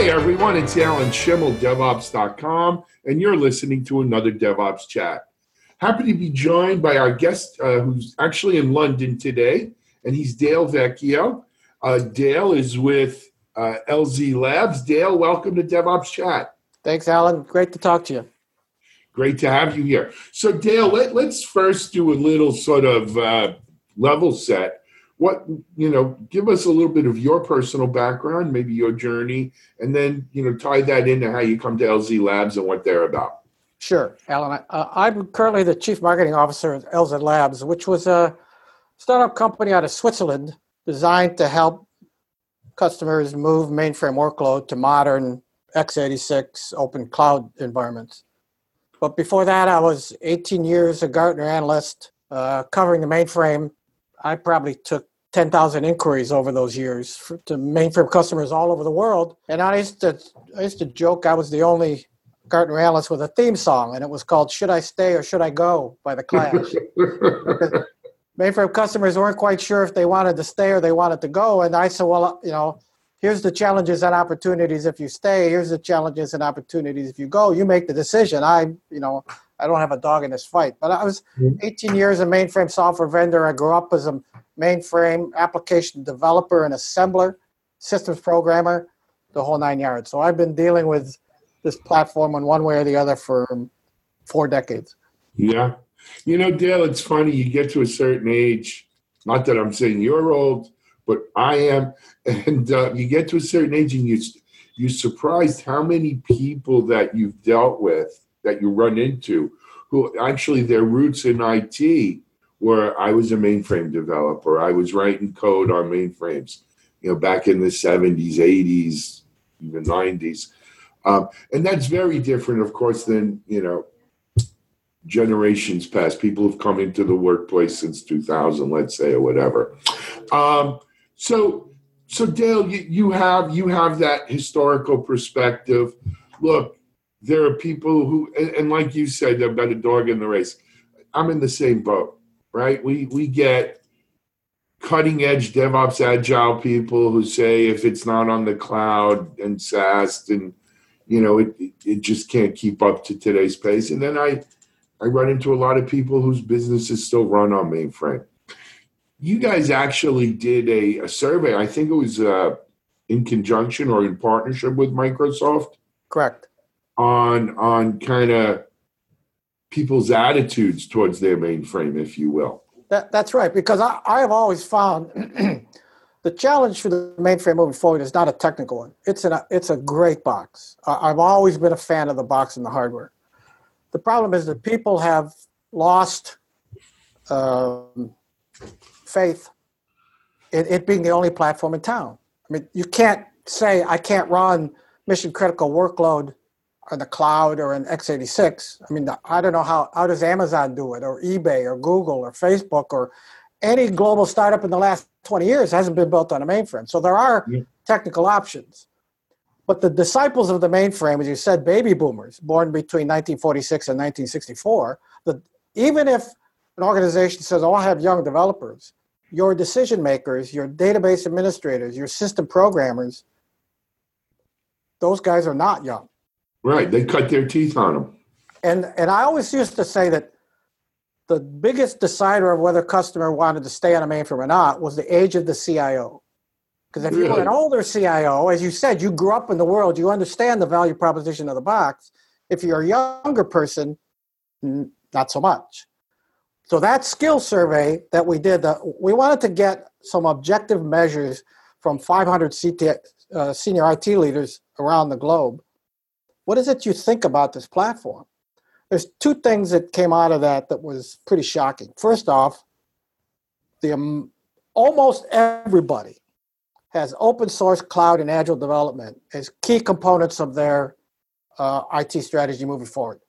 Hey everyone, it's Alan Shimel, DevOps.com, and you're listening to another DevOps chat. Happy to be joined by our guest uh, who's actually in London today, and he's Dale Vecchio. Uh, Dale is with uh, LZ Labs. Dale, welcome to DevOps Chat. Thanks, Alan. Great to talk to you. Great to have you here. So, Dale, let, us first do a little sort of uh, level set what you know give us a little bit of your personal background maybe your journey and then you know tie that into how you come to lz labs and what they're about. Sure alan. Uh, i'm currently the chief marketing officer at lz labs which was a startup company out of switzerland designed to help customers move mainframe workload to modern x86 open cloud environments. But before that i was 18 years a gartner analyst uh, covering the mainframe. I probably took 10,000 inquiries over those years for, to mainframe customers all over the world. And I used to I used to joke I was the only Gartner analyst with a theme song, and it was called "Should I Stay or Should I Go" by the Clash. mainframe customers weren't quite sure if they wanted to stay or they wanted to go, and I said, "Well, you know, here's the challenges and opportunities if you stay. Here's the challenges and opportunities if you go. You make the decision. I, you know, I don't have a dog in this fight. But I was mm-hmm. 18 years a mainframe software vendor. I grew up as a mainframe application developer and assembler, systems programmer, the whole nine yards. So I've been dealing with this platform in one way or the other for four decades. Yeah. You know, Dale, it's funny. You get to a certain age, not that I'm saying you're old, but I am. And uh, you get to a certain age and you, you're surprised how many people that you've dealt with, that you run into, who actually their roots in IT where I was a mainframe developer. I was writing code on mainframes, you know, back in the 70s, 80s, even 90s. Um, and that's very different, of course, than, you know, generations past. People have come into the workplace since 2000, let's say, or whatever. Um, so, so Dale, you, you have you have that historical perspective. Look, there are people who, and, and like you said, they've got a dog in the race. I'm in the same boat right? We we get cutting edge DevOps agile people who say if it's not on the cloud and SaaS, and you know it it just can't keep up to today's pace. And then I I run into a lot of people whose businesses still run on mainframe. You guys actually did a, a survey. I think it was uh, in conjunction or in partnership with Microsoft. Correct. On on kind of people's attitudes towards their mainframe, if you will. That, that's right, because I, I have always found the challenge for the mainframe moving forward is not a technical one. It's, an, it's a great box. I've always been a fan of the box and the hardware. The problem is that people have lost um, faith in it being the only platform in town. I mean, you can't say I can't run mission critical workload on the cloud or in x86 i mean i don't know how how does amazon do it or ebay or google or facebook or any global startup in the last 20 years hasn't been built on a mainframe. So there are yeah. technical options. But the disciples of the mainframe as you said baby boomers born between 1946 and 1964 the, even if an organization says oh i have young developers your decision makers your database administrators your system programmers those guys are not young Right. They cut their teeth on them. And and I always used to say that the biggest decider of whether a customer wanted to stay on a mainframe or not was the age of the CIO. Because if really? you're an older CIO, as you said, you grew up in the world, you understand the value proposition of the box. If you're a younger person, not so much. So that skill survey that we did, uh, we wanted to get some objective measures from 500 CT, uh, senior IT leaders around the globe what is it you think about this platform? There's two things that came out of that that was pretty shocking. First off, the um, almost everybody has open source cloud and agile development as key components of their uh, IT strategy moving forward.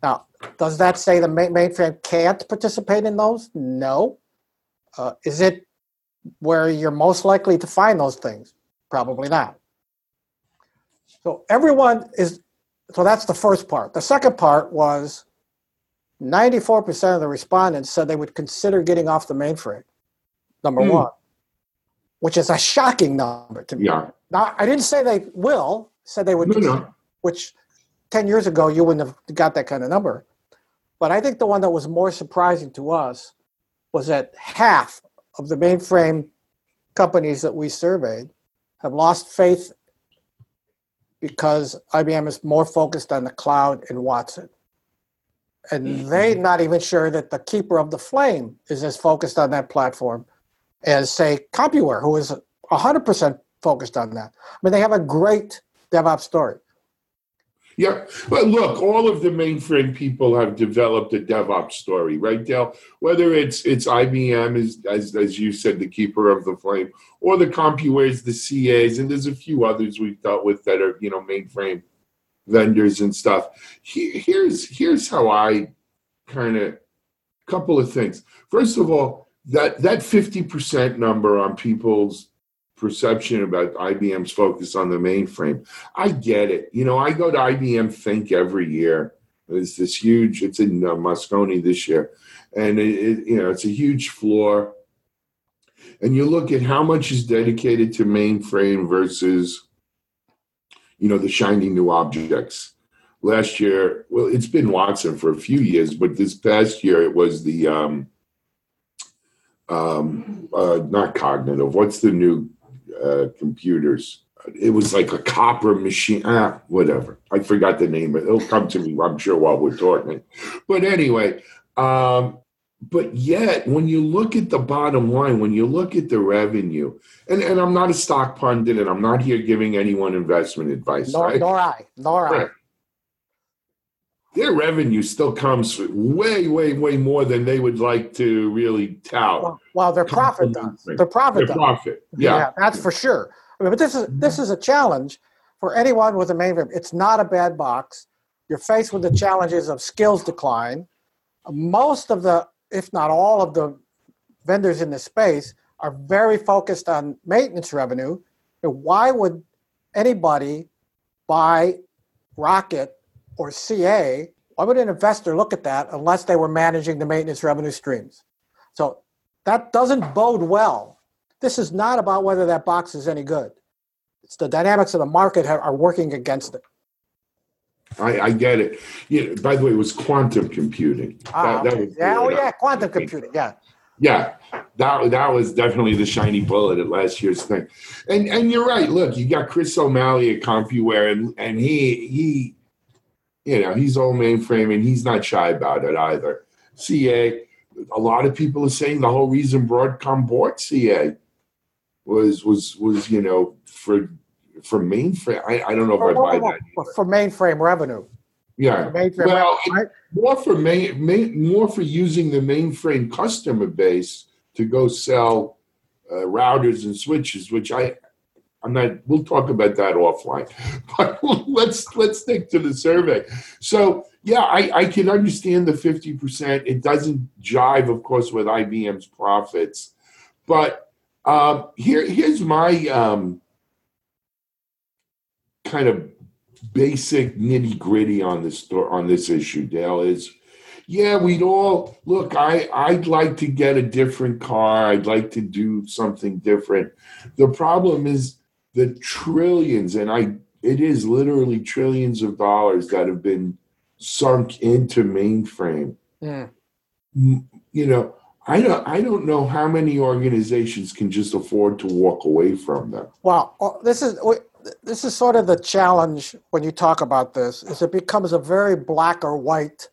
Now, does that say the mainframe can't participate in those? No. Uh, is it where you're most likely to find those things? Probably not. So everyone is so that's the first part. The second part was 94% of the respondents said they would consider getting off the mainframe, number mm. one, which is a shocking number to me. Yeah. Now, I didn't say they will, said they would, No, no. which 10 years ago you wouldn't have got that kind of number. But I think the one that was more surprising to us was that half of the mainframe companies that we surveyed have lost faith because IBM is more focused on the cloud and Watson. And mm-hmm. they're not even sure that the keeper of the flame is as focused on that platform as, say, CompuWare, who is 100% focused on that. I mean, they have a great DevOps story. Yeah, but look, all of the mainframe people have developed a DevOps story, right, Dale? Whether it's it's IBM, as as, as you said, the keeper of the flame, or the CompuWares, the CAs, and there's a few others we've dealt with that are you know mainframe vendors and stuff. He, here's here's how I kind of couple of things. First of all, that that fifty percent number on people's perception about IBM's focus on the mainframe. I get it. You know, I go to IBM Think every year. It's this huge. It's in uh, Moscone this year, and it, it, you know it's a huge floor. And you look at how much is dedicated to mainframe versus, you know, the shiny new objects. Last year, well, it's been Watson for a few years, but this past year it was the um, um, uh, not cognitive. What's the new uh, computers. It was like a copper machine. Ah, whatever. I forgot the name. Of It'll come to me, I'm sure, while we're talking. But anyway, um, but yet, when you look at the bottom line, when you look at the revenue, and, and I'm not a stock pundit and I'm not here giving anyone investment advice. Nor, right? nor I. Nor I. Right. Their revenue still comes way, way, way more than they would like to really tout. Well, well, their profit does. Their profit Their does. profit. Yeah. that's for sure. I mean, but this is this is a challenge for anyone with a mainframe. It's not a bad box. You're faced with the challenges of skills decline. Most of the, if not all of the vendors in this space are very focused on maintenance revenue. And Why would anybody buy Rocket or CA? Why would an investor look at that unless they were managing the maintenance revenue streams? So that doesn't bode well. This is not about whether that box is any good. It's the dynamics of the market are working against it. I, I get it. You know, by the way, it was quantum computing. Ah, That- that okay. was yeah, oh up. yeah, quantum computing. Yeah, Yeah, that that was definitely the shiny bullet at last year's thing. And and you're right. Look, you got Chris O'Malley at CompuWare, and and he he, you know, he's all mainframe, and he's not shy about it either. CA, a lot of people are saying the whole reason Broadcom bought CA was was was you know for for mainframe. I, I don't know if I buy that. for, for mainframe revenue. Yeah, For mainframe well, revenue, right? more for main, main more for using the mainframe customer base to go sell uh, routers and switches which i i'm not we'll talk about that offline but let's let's stick to the survey so yeah i i can understand the 50% it doesn't jive of course with ibm's profits but um here here's my um kind of basic nitty gritty on this on this issue dale is yeah, we'd all look. I I'd like to get a different car. I'd like to do something different. The problem is the trillions, and I it is literally trillions of dollars that have been sunk into mainframe. Mm. You know, I don't I don't know how many organizations can just afford to walk away from them. Well, uh, this is this is sort of the challenge when you talk about this. Is it becomes a very black or white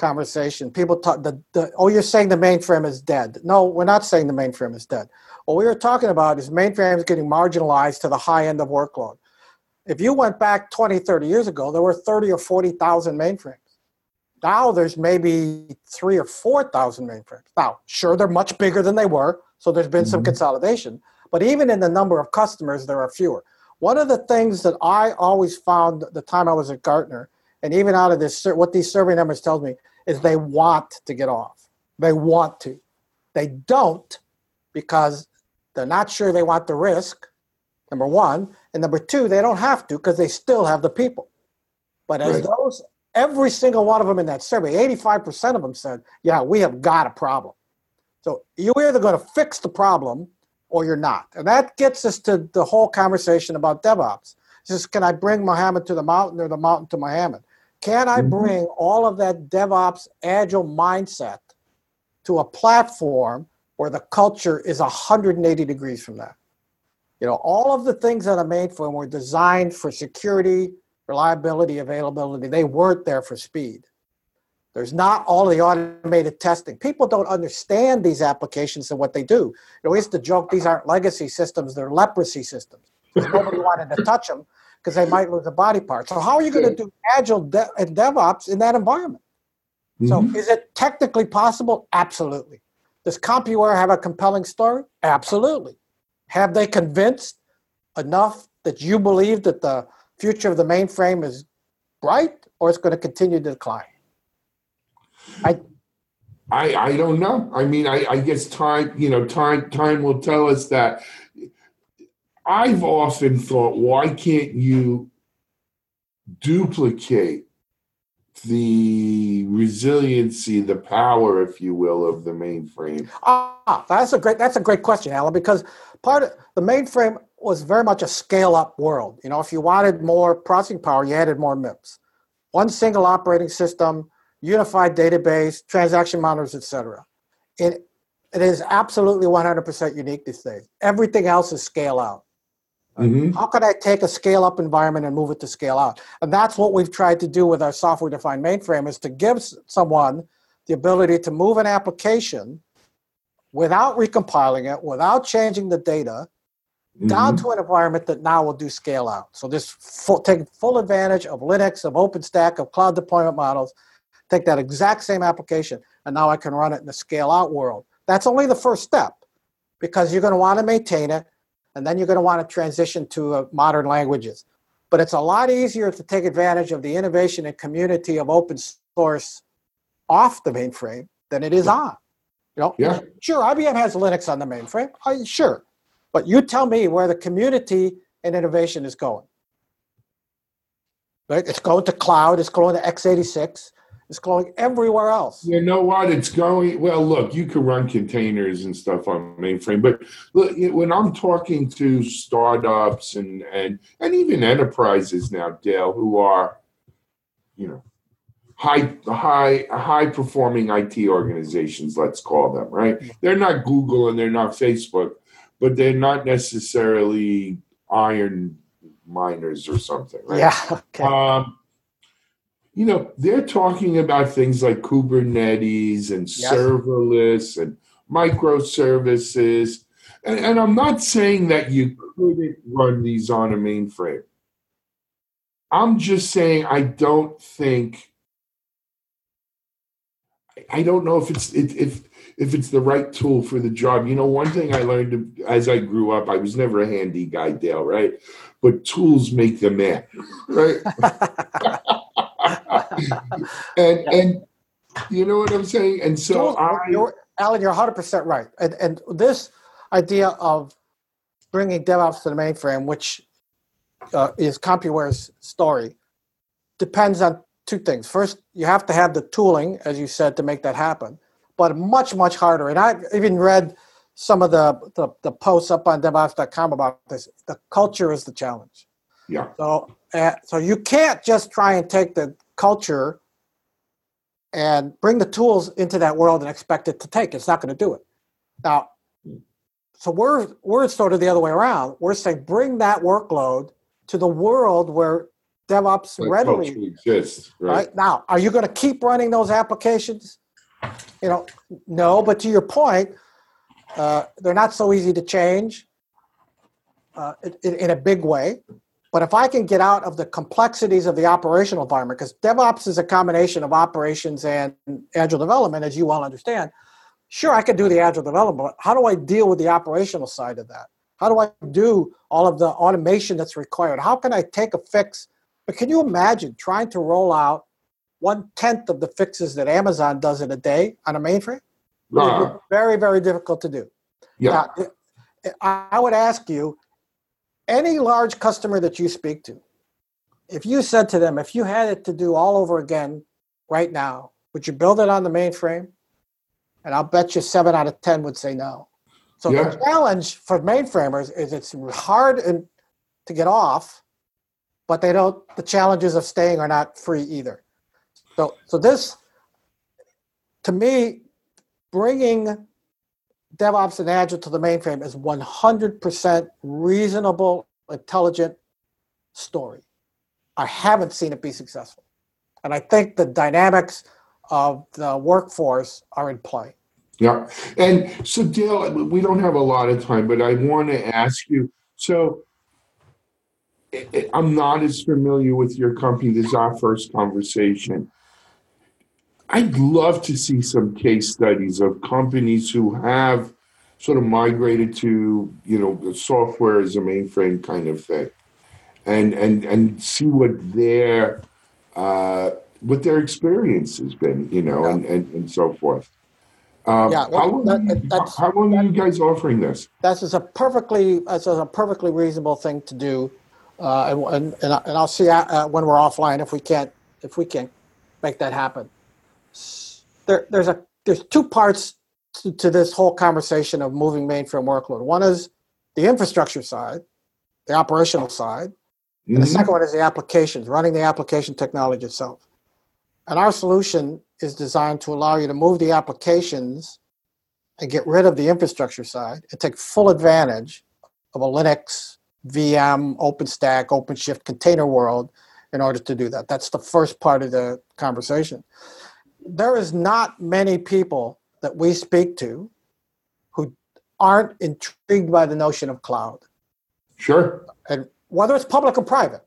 conversation. People talk the, the oh, you're saying the mainframe is dead. No, we're not saying the mainframe is dead. What we were talking about is mainframes getting marginalized to the high end of workload. If you went back 20, 30 years ago, there were 30 or 40,000 mainframes. Now there's maybe three or 4,000 mainframes. Now, sure, they're much bigger than they were, so there's been some Mhm. consolidation. But even in the number of customers, there are fewer. One of the things that I always found the time I was at Gartner, and even out of this, what these survey numbers tells me is they want to get off. They want to. They don't because they're not sure they want the risk. Number one, and number two, they don't have to because they still have the people. But as Right. those, every single one of them in that survey, 85% of them said, "Yeah, we have got a problem." So you're either going to fix the problem or you're not. And that gets us to the whole conversation about DevOps. just can I bring Muhammad to the mountain or the mountain to Muhammad? Can I Mhm. bring all of that DevOps agile mindset to a platform where the culture is 180 degrees from that? You know, all of the things that are made for were designed for security, reliability, availability. They weren't there for speed. There's not all the automated testing. People don't understand these applications and what they do. You know, used to joke these aren't legacy systems, they're leprosy systems. Nobody wanted to touch them because they might lose a body part. So, how are you going to do agile de- and DevOps in that environment? So, Mhm. is it technically possible? Absolutely. Does CompuWare have a compelling story? Absolutely. Have they convinced enough that you believe that the future of the mainframe is bright or it's going to continue to decline? I I don't know. I mean, I, I guess time you know time time will tell us that. I've often thought, why can't you duplicate the resiliency, the power, if you will, of the mainframe? Ah, that's a great that's a great question, Alan, because part of the mainframe was very much a scale up world. You know, if you wanted more processing power, you added more MIPS. One single operating system, unified database, transaction monitors, etc. It it is absolutely 100% unique these days. Everything else is scale out. Mhm. How can I take a scale up environment and move it to scale out? And that's what we've tried to do with our software defined mainframe is to give someone the ability to move an application without recompiling it, without changing the data, down Mhm. to an environment that now will do scale out. So this full, take full advantage of Linux, of OpenStack, of cloud deployment models, take that exact same application, and now I can run it in the scale out world. That's only the first step because you're going to want to maintain it, and then you're going to want to transition to uh, modern languages. But it's a lot easier to take advantage of the innovation and community of open source off the mainframe than it is on. You know, Yeah. sure, IBM has Linux on the mainframe. I, sure, but you tell me where the community and innovation is going. Right? It's going to cloud. It's going to x86. It's going everywhere else. You know what? It's going well. Look, you can run containers and stuff on mainframe, but look, when I'm talking to startups and and and even enterprises now, Dale, who are, you know, high high high performing IT organizations, let's call them, right? They're not Google and they're not Facebook, but they're not necessarily iron miners or something, right? Yeah. Okay. Um, you know, they're talking about things like Kubernetes and Yes. serverless and microservices. And, and I'm not saying that you couldn't run these on a mainframe. I'm just saying I don't think I don't know if it's it, if if it's the right tool for the job. You know, one thing I learned as I grew up, I was never a handy guy, Dale, right? But tools make the man, right? and and you know what I'm saying? And so I you're, Alan, you're 100% right. And, and this idea of bringing DevOps to the mainframe, which uh, is CompuWare's story, depends on two things. First, you have to have the tooling, as you said, to make that happen, but much, much harder. And I've even read some of the, the, the posts up on DevOps.com about this. The culture is the challenge. yeah. So, uh, so you can't just try and take the culture and bring the tools into that world and expect it to take. It's not going to do it. Now, so we're we're sort of the other way around. We're saying bring that workload to the world where DevOps That readily exists, right? right now. Are you going to keep running those applications? You know, no. But to your point, uh, they're not so easy to change uh, in, in a big way. But if I can get out of the complexities of the operational environment, because DevOps is a combination of operations and agile development, as you well understand. Sure, I can do the agile development, but how do I deal with the operational side of that? How do I do all of the automation that's required? How can I take a fix? But can you imagine trying to roll out one tenth of the fixes that Amazon does in a day on a mainframe? Very, very difficult to do. yeah. Now, I would ask you, any large customer that you speak to, if you said to them, if you had it to do all over again right now, would you build it on the mainframe? And I'll bet you seven out of 10 would say no. So Yeah. the challenge for mainframers is it's hard and to get off but they don't. The challenges of staying are not free either. So, so this, to me, bringing DevOps and Agile to the mainframe is 100% reasonable, intelligent story. I haven't seen it be successful. And I think the dynamics of the workforce are in play. Yeah. And so, Dale, we don't have a lot of time, but I want to ask you so I'm not as familiar with your company. This is our first conversation. I'd love to see some case studies of companies who have sort of migrated to, you know, the software as a mainframe kind of thing, and and and see what their uh, what their experience has been, you know, yeah. and, and and so forth. Um, yeah, well, how, long that, you, how long are you guys offering this? That's is a perfectly that's a perfectly reasonable thing to do, uh, and, and and I'll see uh, when we're offline if we can't if we can make that happen there, there's a there's two parts to, to this whole conversation of moving mainframe workload. One is the infrastructure side, the operational side, and mm-hmm. the second one is the applications, running the application technology itself. And our solution is designed to allow you to move the applications and get rid of the infrastructure side and take full advantage of a Linux, VM, OpenStack, OpenShift container world in order to do that. That's the first part of the conversation there is not many people that we speak to who aren't intrigued by the notion of cloud. Sure. And whether it's public or private.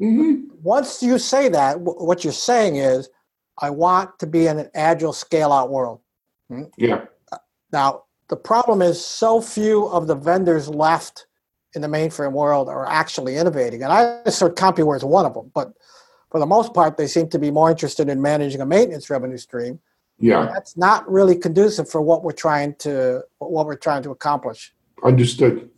Mm-hmm. Once you say that, w- what you're saying is, I want to be in an agile scale out world. Hmm? Yeah. Now, the problem is so few of the vendors left in the mainframe world are actually innovating. And I assert CompuWare is one of them, but for the most part, they seem to be more interested in managing a maintenance revenue stream. Yeah, that's not really conducive for what we're trying to what we're trying to accomplish. Understood.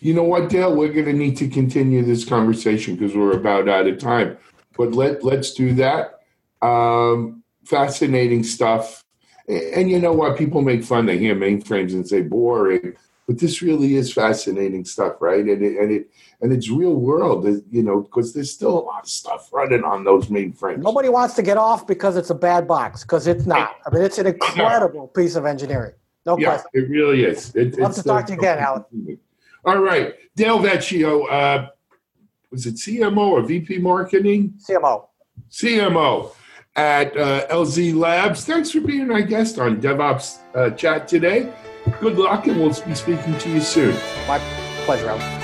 You know what, Dale? We're going to need to continue this conversation because we're about out of time. But let let's do that. Um, fascinating stuff. And you know what? People make fun. They hear mainframes and say boring but this really is fascinating stuff, right? And it, and it and it's real world, you know, because there's still a lot of stuff running on those mainframes. Nobody wants to get off because it's a bad box, because it's not. I mean, it's an incredible piece of engineering. No yeah, question. It really is. It, Love to talk to you again, Alan. All right, Dale Vecchio. Uh, was it CMO or VP Marketing? CMO. CMO at uh, LZ Labs. Thanks for being our guest on DevOps uh, Chat today. Good luck, and we'll be speaking to you soon. My pleasure, Alan.